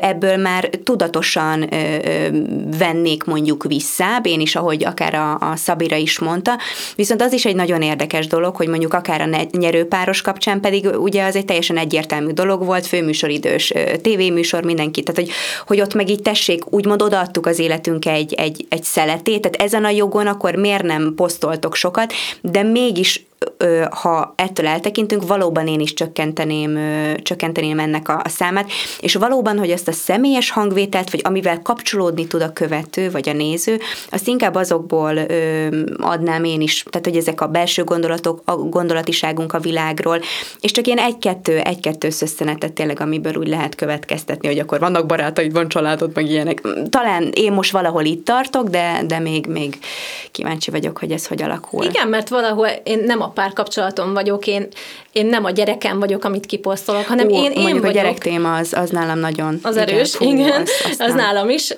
Speaker 3: ebből már tudatosan vennék mondjuk vissza, én is, ahogy akár a, a Szabira is mondta, viszont az is egy nagyon érdekes dolog, hogy mondjuk akár a nyerőpáros kapcsán pedig ugye az egy teljesen egyértelmű dolog volt, főműsoridős tévéműsor, mindenki, tehát hogy, hogy ott meg így tessék, úgymond odaadtuk az életünk egy, egy, egy szeletét, tehát ezen a jogon akkor miért nem posztoltok sokat, de mégis ha ettől eltekintünk, valóban én is csökkenteném, csökkenteném ennek a, a számát, és valóban, hogy azt a személyes hangvételt, vagy amivel kapcsolódni tud a követő, vagy a néző, azt inkább azokból adnám én is, tehát hogy ezek a belső gondolatok, a gondolatiságunk a világról, és csak ilyen egy-kettő, egy-kettő szösszenetet tényleg, amiből úgy lehet következtetni, hogy akkor vannak barátaid, van családod, meg ilyenek. Talán én most valahol itt tartok, de, de még, még kíváncsi vagyok, hogy ez hogy alakul.
Speaker 2: Igen, mert valahol én nem a párkapcsolatom vagyok, én, én nem a gyerekem vagyok, amit kiposztolok, hanem Ó, én, én
Speaker 3: vagyok.
Speaker 2: a
Speaker 3: gyerek téma az, az nálam nagyon...
Speaker 2: Az igen, erős, fú, igen, az, az nálam is.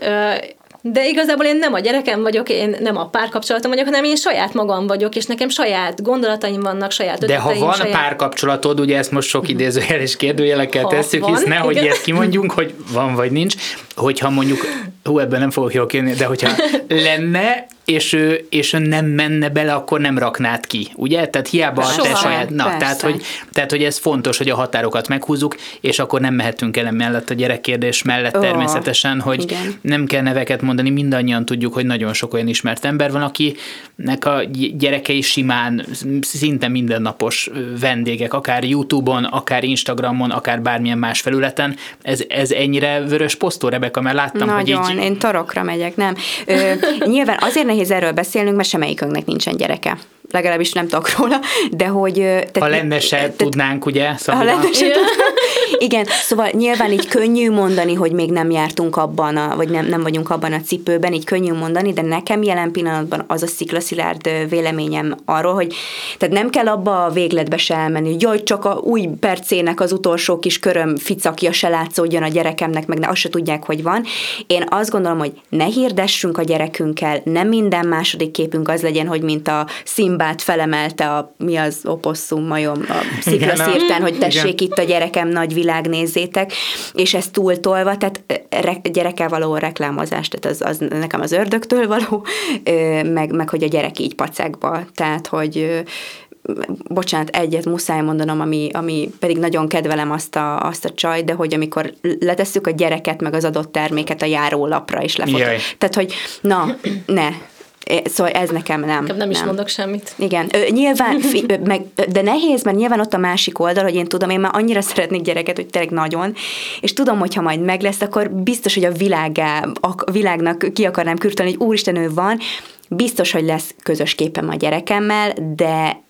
Speaker 2: De igazából én nem a gyerekem vagyok, én nem a párkapcsolatom vagyok, hanem én saját magam vagyok, és nekem saját gondolataim vannak, saját
Speaker 1: De ha van
Speaker 2: saját...
Speaker 1: párkapcsolatod, ugye ezt most sok idézőjel és kérdőjelekkel ha tesszük, van, hisz nehogy igen. ilyet kimondjunk, hogy van vagy nincs, hogyha mondjuk, hú, ebben nem fogok jól kérni, de hogyha lenne, és ő, és ő nem menne bele, akkor nem raknád ki, ugye? Tehát hiába a te saját... Na, tehát hogy, tehát, hogy ez fontos, hogy a határokat meghúzzuk, és akkor nem mehetünk el mellett a gyerekkérdés mellett oh, természetesen, hogy igen. nem kell neveket mondani, mindannyian tudjuk, hogy nagyon sok olyan ismert ember van, akinek a gyerekei simán, szinte mindennapos vendégek, akár YouTube-on, akár Instagramon, akár bármilyen más felületen. Ez, ez ennyire vörös posztó, Rebeka, mert láttam,
Speaker 3: nagyon,
Speaker 1: hogy így...
Speaker 3: én torokra megyek, nem. Ö, nyilván azért nehéz erről beszélnünk, mert semmelyikünknek nincsen gyereke legalábbis nem tudok róla, de hogy... Tehát,
Speaker 1: ha lenne se tehát, tudnánk, ugye?
Speaker 3: Szabina? Ha lenne se tudnánk. Igen, szóval nyilván így könnyű mondani, hogy még nem jártunk abban, a, vagy nem, nem vagyunk abban a cipőben, így könnyű mondani, de nekem jelen pillanatban az a sziklaszilárd véleményem arról, hogy tehát nem kell abba a végletbe se elmenni, hogy jaj, csak a új percének az utolsó kis köröm ficakja se látszódjon a gyerekemnek, meg ne azt se tudják, hogy van. Én azt gondolom, hogy ne hirdessünk a gyerekünkkel, nem minden második képünk az legyen, hogy mint a Szimbát felemelte a mi az oposszum majom a sziklaszírtán, hogy tessék igen. itt a gyerekem nagy világ, nézzétek, és ez túltolva, tehát re- gyerekkel való reklámozás, tehát az, az nekem az ördögtől való, meg, meg hogy a gyerek így pacekba, tehát hogy bocsánat, egyet muszáj mondanom, ami, ami pedig nagyon kedvelem azt a, azt a csaj, de hogy amikor letesszük a gyereket, meg az adott terméket a járólapra is lefotok. Tehát, hogy na, ne, Szóval ez nekem nem.
Speaker 2: Nekem nem is mondok semmit.
Speaker 3: Igen. Ö, nyilván, fi, meg, de nehéz, mert nyilván ott a másik oldal, hogy én tudom, én már annyira szeretnék gyereket, hogy tényleg nagyon, és tudom, hogy ha majd meg lesz, akkor biztos, hogy a, világá, a világnak ki akarnám kürtölni, hogy úristen, ő van, biztos, hogy lesz közös képem a gyerekemmel, de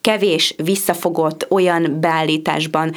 Speaker 3: kevés visszafogott olyan beállításban,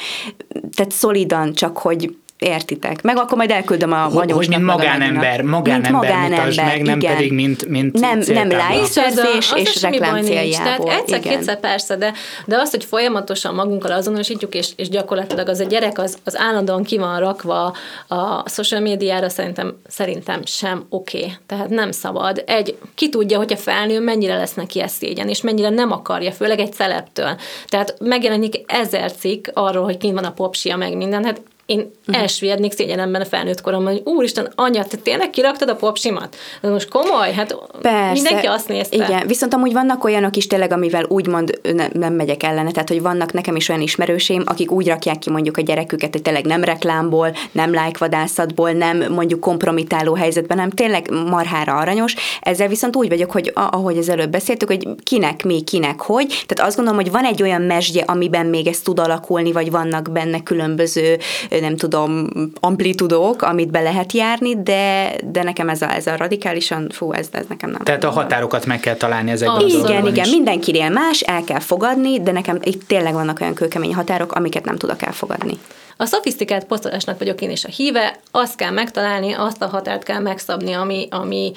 Speaker 3: tehát szolidan, csak, hogy értitek. Meg akkor majd elküldöm a
Speaker 1: hogy, hogy mint magánember, magánember mint magánember, mutasd meg, nem igen. pedig mint, mint
Speaker 3: Nem, nem lájszerzés és reklám céljából.
Speaker 2: Tehát egyszer-kétszer persze, de, de azt, hogy folyamatosan magunkkal azonosítjuk, és, és gyakorlatilag az a gyerek az, az állandóan ki van rakva a social médiára, szerintem, szerintem sem oké. Okay. Tehát nem szabad. Egy, ki tudja, hogyha felnő, mennyire lesz neki ez szégyen, és mennyire nem akarja, főleg egy szeleptől. Tehát megjelenik ezer cikk arról, hogy kint van a popsia, meg minden. Hát én uh-huh. elsüllyednék szégyenemben a felnőtt koromban, hogy úristen, anya, te tényleg kiraktad a popsimat? Ez most komoly, hát Persze, mindenki azt nézte.
Speaker 3: Igen, viszont amúgy vannak olyanok is tényleg, amivel úgymond ne, nem megyek ellene, tehát hogy vannak nekem is olyan ismerőseim, akik úgy rakják ki mondjuk a gyereküket, hogy tényleg nem reklámból, nem lájkvadászatból, nem mondjuk kompromitáló helyzetben, nem tényleg marhára aranyos. Ezzel viszont úgy vagyok, hogy ahogy az előbb beszéltük, hogy kinek mi, kinek hogy. Tehát azt gondolom, hogy van egy olyan mesdje, amiben még ez tud alakulni, vagy vannak benne különböző nem tudom, amplitudók, amit be lehet járni, de, de nekem ez a, ez a radikálisan, fú, ez, ez nekem nem.
Speaker 1: Tehát a határokat meg kell találni ezekben
Speaker 3: oh, a Igen, igen, is. mindenkinél más, el kell fogadni, de nekem itt tényleg vannak olyan kőkemény határok, amiket nem tudok elfogadni.
Speaker 2: A szofisztikált posztolásnak vagyok én is a híve, azt kell megtalálni, azt a határt kell megszabni, ami, ami,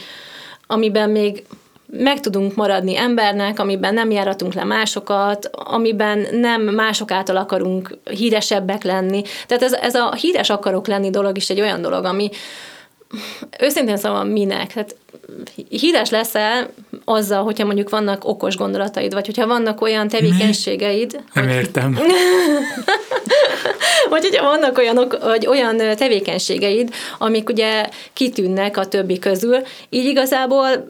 Speaker 2: amiben még meg tudunk maradni embernek, amiben nem járatunk le másokat, amiben nem mások által akarunk híresebbek lenni. Tehát ez, ez a híres akarok lenni dolog is egy olyan dolog, ami őszintén szóval minek? Tehát híres leszel azzal, hogyha mondjuk vannak okos gondolataid, vagy hogyha vannak olyan tevékenységeid.
Speaker 1: Nem hogy... értem.
Speaker 2: vagy hogyha vannak olyanok, vagy olyan tevékenységeid, amik ugye kitűnnek a többi közül, így igazából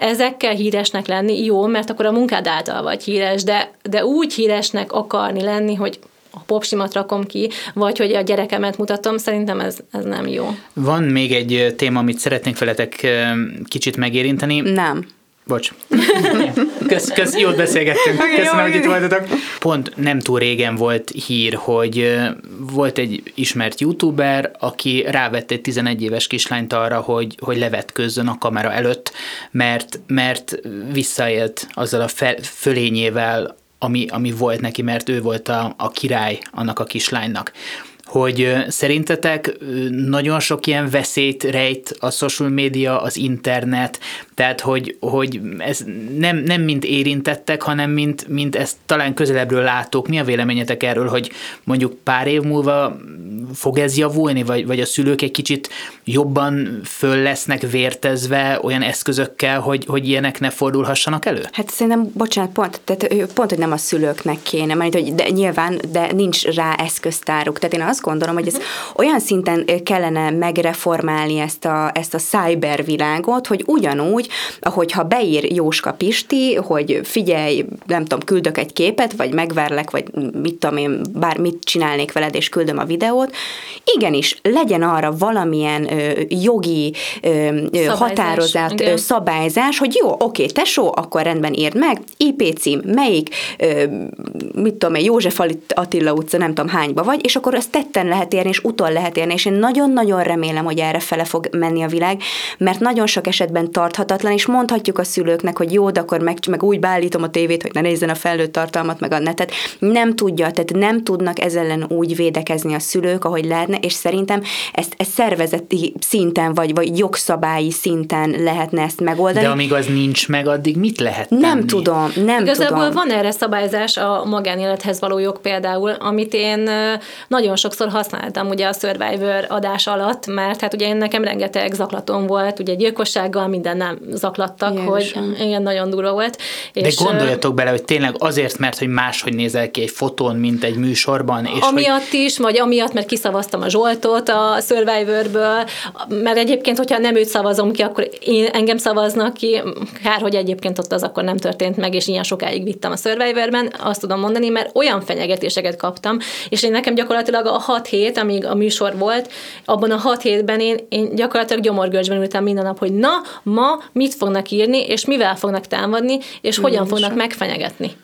Speaker 2: ezekkel híresnek lenni, jó, mert akkor a munkád által vagy híres, de, de úgy híresnek akarni lenni, hogy a popsimat rakom ki, vagy hogy a gyerekemet mutatom, szerintem ez, ez nem jó.
Speaker 1: Van még egy téma, amit szeretnék veletek kicsit megérinteni.
Speaker 3: Nem.
Speaker 1: Bocs. Kösz, kösz, jót beszélgettünk.
Speaker 3: Okay,
Speaker 1: Köszönöm,
Speaker 3: jó,
Speaker 1: hogy itt voltatok. Pont nem túl régen volt hír, hogy volt egy ismert youtuber, aki rávett egy 11 éves kislányt arra, hogy, hogy levetkőzzön a kamera előtt, mert, mert visszaélt azzal a fel, fölényével, ami, ami volt neki, mert ő volt a, a király annak a kislánynak hogy szerintetek nagyon sok ilyen veszélyt rejt a social media, az internet, tehát hogy, hogy ez nem, nem mint érintettek, hanem mint, mint ezt talán közelebbről látók. Mi a véleményetek erről, hogy mondjuk pár év múlva fog ez javulni, vagy, vagy a szülők egy kicsit jobban föl lesznek vértezve olyan eszközökkel, hogy, hogy ilyenek ne fordulhassanak elő?
Speaker 3: Hát szerintem, bocsánat, pont, tehát pont, hogy nem a szülőknek kéne, mert hogy de nyilván, de nincs rá eszköztáruk. Tehát én azt gondolom, hogy ez uh-huh. olyan szinten kellene megreformálni ezt a, ezt a cybervilágot, hogy ugyanúgy, ahogy ha beír Jóska Pisti, hogy figyelj, nem tudom, küldök egy képet, vagy megverlek, vagy mit tudom én, bármit csinálnék veled, és küldöm a videót, igenis, legyen arra valamilyen ö, jogi ö, szabályzás, határozat, ö, szabályzás, hogy jó, oké, tesó, akkor rendben írd meg, IP cím, melyik, ö, mit tudom én, József Attila utca, nem tudom hányba vagy, és akkor ezt tetten lehet érni, és utol lehet érni, és én nagyon-nagyon remélem, hogy erre fele fog menni a világ, mert nagyon sok esetben tarthatatlan, és mondhatjuk a szülőknek, hogy jó, de akkor meg, meg úgy beállítom a tévét, hogy ne nézzen a felnőtt tartalmat, meg a netet. Nem tudja, tehát nem tudnak ezzel ellen úgy védekezni a szülők, ahogy lehetne, és szerintem ezt, ezt szervezeti szinten, vagy, vagy jogszabályi szinten lehetne ezt megoldani.
Speaker 1: De amíg az nincs meg, addig mit lehet
Speaker 3: tenni? Nem tudom, nem
Speaker 2: Igazából
Speaker 3: tudom.
Speaker 2: van erre szabályzás a magánélethez való jog például, amit én nagyon sokszor használtam ugye a Survivor adás alatt, mert hát ugye én nekem rengeteg zaklatom volt, ugye gyilkossággal minden nem zaklattak, Jézusom. hogy igen, nagyon durva volt.
Speaker 1: De és gondoljatok bele, hogy tényleg azért, mert hogy máshogy nézel ki egy fotón, mint egy műsorban. És
Speaker 2: amiatt
Speaker 1: hogy...
Speaker 2: is, vagy amiatt, mert kiszavaztam a Zsoltot a Survivorből, mert egyébként, hogyha nem őt szavazom ki, akkor én, engem szavaznak ki, kár, hogy egyébként ott az akkor nem történt meg, és ilyen sokáig vittem a Survivorben, azt tudom mondani, mert olyan fenyegetéseket kaptam, és én nekem gyakorlatilag a hat hét, amíg a műsor volt, abban a hat hétben én, én gyakorlatilag gyomorgörcsben ültem minden nap, hogy na, ma mit fognak írni, és mivel fognak támadni, és mm, hogyan fognak megfenyegetni.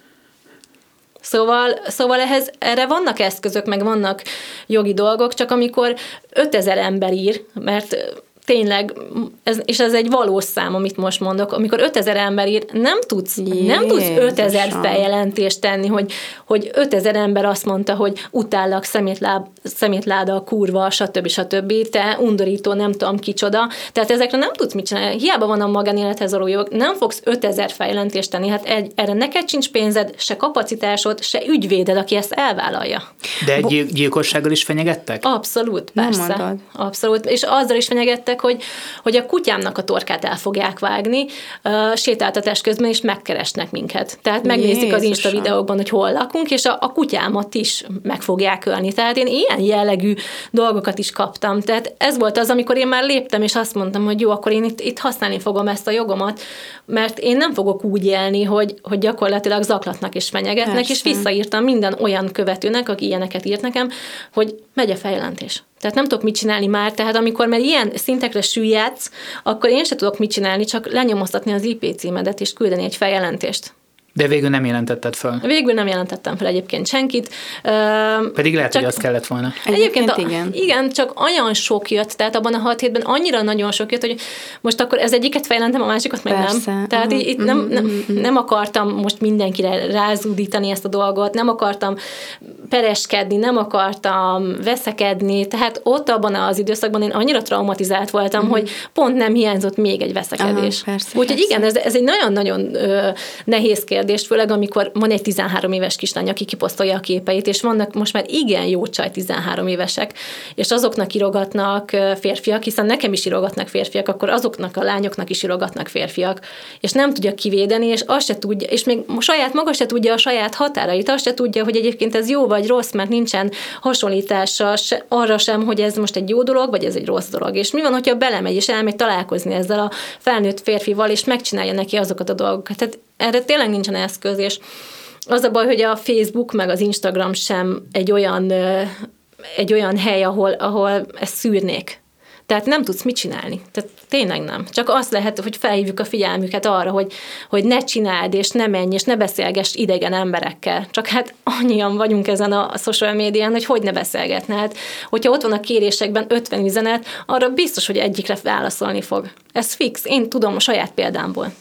Speaker 2: Szóval, szóval ehhez, erre vannak eszközök, meg vannak jogi dolgok, csak amikor 5000 ember ír, mert tényleg, ez, és ez egy valós szám, amit most mondok, amikor 5000 ember ír, nem tudsz, Jézusom. nem tudsz 5000 feljelentést tenni, hogy, hogy 5000 ember azt mondta, hogy utállak szemétláb, szemétláda, kurva, stb. stb. Te undorító, nem tudom kicsoda. Tehát ezekre nem tudsz mit csinálni. Hiába van a magánélethez való jog, nem fogsz 5000 feljelentést tenni. Hát egy, erre neked sincs pénzed, se kapacitásod, se ügyvéded, aki ezt elvállalja.
Speaker 1: De egy gyilkossággal is fenyegettek?
Speaker 2: Abszolút, persze. Abszolút. És azzal is fenyegettek, beszéltek, hogy, hogy a kutyámnak a torkát el fogják vágni uh, sétáltatás közben, és megkeresnek minket. Tehát megnézik Jézusom. az Insta videókban, hogy hol lakunk, és a, a kutyámat is meg fogják ölni. Tehát én ilyen jellegű dolgokat is kaptam. Tehát ez volt az, amikor én már léptem, és azt mondtam, hogy jó, akkor én itt, itt használni fogom ezt a jogomat, mert én nem fogok úgy élni, hogy, hogy gyakorlatilag zaklatnak és fenyegetnek, Persze. és visszaírtam minden olyan követőnek, aki ilyeneket írt nekem, hogy megy a feljelentés. Tehát nem tudok mit csinálni már, tehát amikor már ilyen szintekre süllyedsz, akkor én sem tudok mit csinálni, csak lenyomoztatni az IP címedet és küldeni egy feljelentést.
Speaker 1: De végül nem jelentetted fel.
Speaker 2: Végül nem jelentettem fel egyébként senkit.
Speaker 1: Pedig lehet, csak, hogy az kellett volna.
Speaker 2: Egyébként, egyébként igen. A, igen, csak olyan sok jött, tehát abban a hat hétben annyira nagyon sok jött, hogy most akkor ez egyiket fejelentem, a másikat meg Persze. nem. Tehát uh-huh. itt nem, nem, uh-huh. nem akartam most mindenkire rázúdítani ezt a dolgot, nem akartam pereskedni, nem akartam veszekedni, tehát ott abban az időszakban én annyira traumatizált voltam, uh-huh. hogy pont nem hiányzott még egy veszekedés. Úgyhogy igen, ez, ez egy nagyon-nagyon nehéz kérdés kérdést, főleg amikor van egy 13 éves kislány, aki kiposztolja a képeit, és vannak most már igen jó csaj 13 évesek, és azoknak írogatnak férfiak, hiszen nekem is írogatnak férfiak, akkor azoknak a lányoknak is írogatnak férfiak, és nem tudja kivédeni, és azt se tudja, és még saját maga se tudja a saját határait, azt se tudja, hogy egyébként ez jó vagy rossz, mert nincsen hasonlítása se, arra sem, hogy ez most egy jó dolog, vagy ez egy rossz dolog. És mi van, hogyha belemegy, és elmegy találkozni ezzel a felnőtt férfival, és megcsinálja neki azokat a dolgokat. Tehát erre tényleg nincsen eszköz, és az a baj, hogy a Facebook meg az Instagram sem egy olyan, egy olyan hely, ahol, ahol ezt szűrnék. Tehát nem tudsz mit csinálni. Tehát tényleg nem. Csak azt lehet, hogy felhívjuk a figyelmüket arra, hogy, hogy ne csináld, és ne menj, és ne beszélgess idegen emberekkel. Csak hát annyian vagyunk ezen a social médián, hogy hogy ne beszélgetne. Hát, hogyha ott van a kérésekben 50 üzenet, arra biztos, hogy egyikre válaszolni fog. Ez fix. Én tudom a saját példámból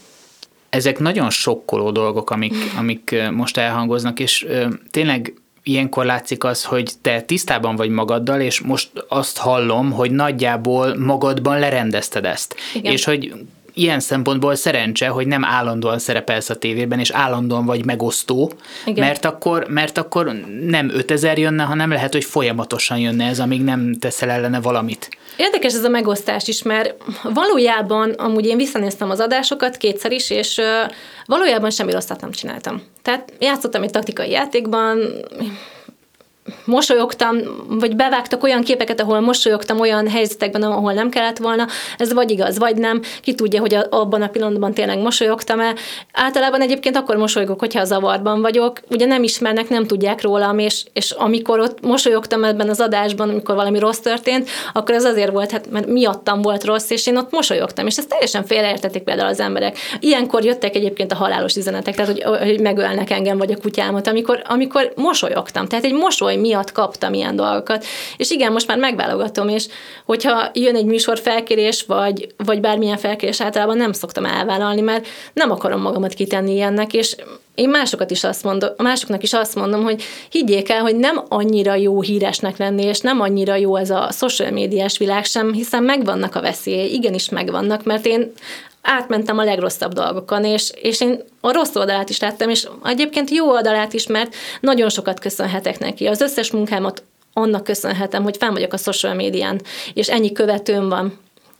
Speaker 1: ezek nagyon sokkoló dolgok, amik, amik most elhangoznak, és tényleg ilyenkor látszik az, hogy te tisztában vagy magaddal, és most azt hallom, hogy nagyjából magadban lerendezted ezt. Igen. És hogy ilyen szempontból szerencse, hogy nem állandóan szerepelsz a tévében, és állandóan vagy megosztó, Igen. mert akkor, mert akkor nem 5000 jönne, hanem lehet, hogy folyamatosan jönne ez, amíg nem teszel ellene valamit.
Speaker 2: Érdekes ez a megosztás is, mert valójában amúgy én visszanéztem az adásokat kétszer is, és valójában semmi rosszat nem csináltam. Tehát játszottam egy taktikai játékban, mosolyogtam, vagy bevágtak olyan képeket, ahol mosolyogtam olyan helyzetekben, ahol nem kellett volna, ez vagy igaz, vagy nem, ki tudja, hogy abban a pillanatban tényleg mosolyogtam-e. Általában egyébként akkor mosolygok, hogyha zavarban vagyok, ugye nem ismernek, nem tudják rólam, és, és amikor ott mosolyogtam ebben az adásban, amikor valami rossz történt, akkor ez azért volt, hát, mert miattam volt rossz, és én ott mosolyogtam, és ezt teljesen félreértették például az emberek. Ilyenkor jöttek egyébként a halálos üzenetek, tehát hogy, hogy megölnek engem vagy a kutyámat, amikor, amikor mosolyogtam. Tehát egy mosoly mosoly miatt kaptam ilyen dolgokat. És igen, most már megválogatom, és hogyha jön egy műsor felkérés, vagy, vagy bármilyen felkérés, általában nem szoktam elvállalni, mert nem akarom magamat kitenni ilyennek, és én másokat is azt mondom, másoknak is azt mondom, hogy higgyék el, hogy nem annyira jó híresnek lenni, és nem annyira jó ez a social médiás világ sem, hiszen megvannak a veszélyei, igenis megvannak, mert én átmentem a legrosszabb dolgokon, és, és én a rossz oldalát is láttam, és egyébként jó oldalát is, mert nagyon sokat köszönhetek neki. Az összes munkámat annak köszönhetem, hogy fenn vagyok a social médián, és ennyi követőm van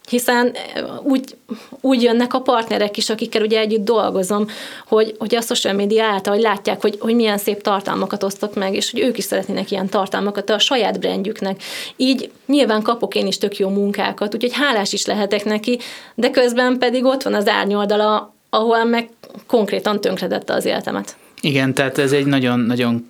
Speaker 2: hiszen eh, úgy, úgy jönnek a partnerek is, akikkel ugye együtt dolgozom, hogy, hogy a social media által, hogy látják, hogy, hogy milyen szép tartalmakat osztok meg, és hogy ők is szeretnének ilyen tartalmakat a saját brandjüknek. Így nyilván kapok én is tök jó munkákat, úgyhogy hálás is lehetek neki, de közben pedig ott van az árnyoldala, ahol meg konkrétan tönkredette az életemet.
Speaker 1: Igen, tehát ez egy nagyon-nagyon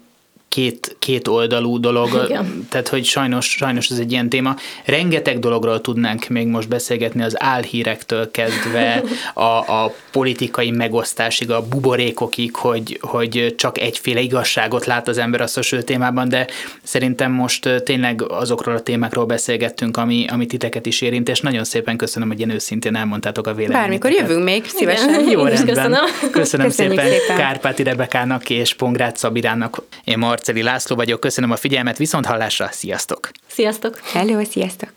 Speaker 1: két, két oldalú dolog, Igen. tehát hogy sajnos, sajnos ez egy ilyen téma. Rengeteg dologról tudnánk még most beszélgetni, az álhírektől kezdve a, a politikai megosztásig, a buborékokig, hogy, hogy csak egyféle igazságot lát az ember a social témában, de szerintem most tényleg azokról a témákról beszélgettünk, ami, ami titeket is érint, és nagyon szépen köszönöm, hogy ilyen őszintén elmondtátok a véleményt.
Speaker 3: Bármikor jövünk még, szívesen.
Speaker 1: Igen, Jó rendben. Köszönöm, köszönöm szépen, szépen Kárpáti Rebekának és Pongrát Szabirának. Én Marceli László vagyok, köszönöm a figyelmet, viszont hallásra, sziasztok!
Speaker 2: Sziasztok!
Speaker 3: Hello, sziasztok!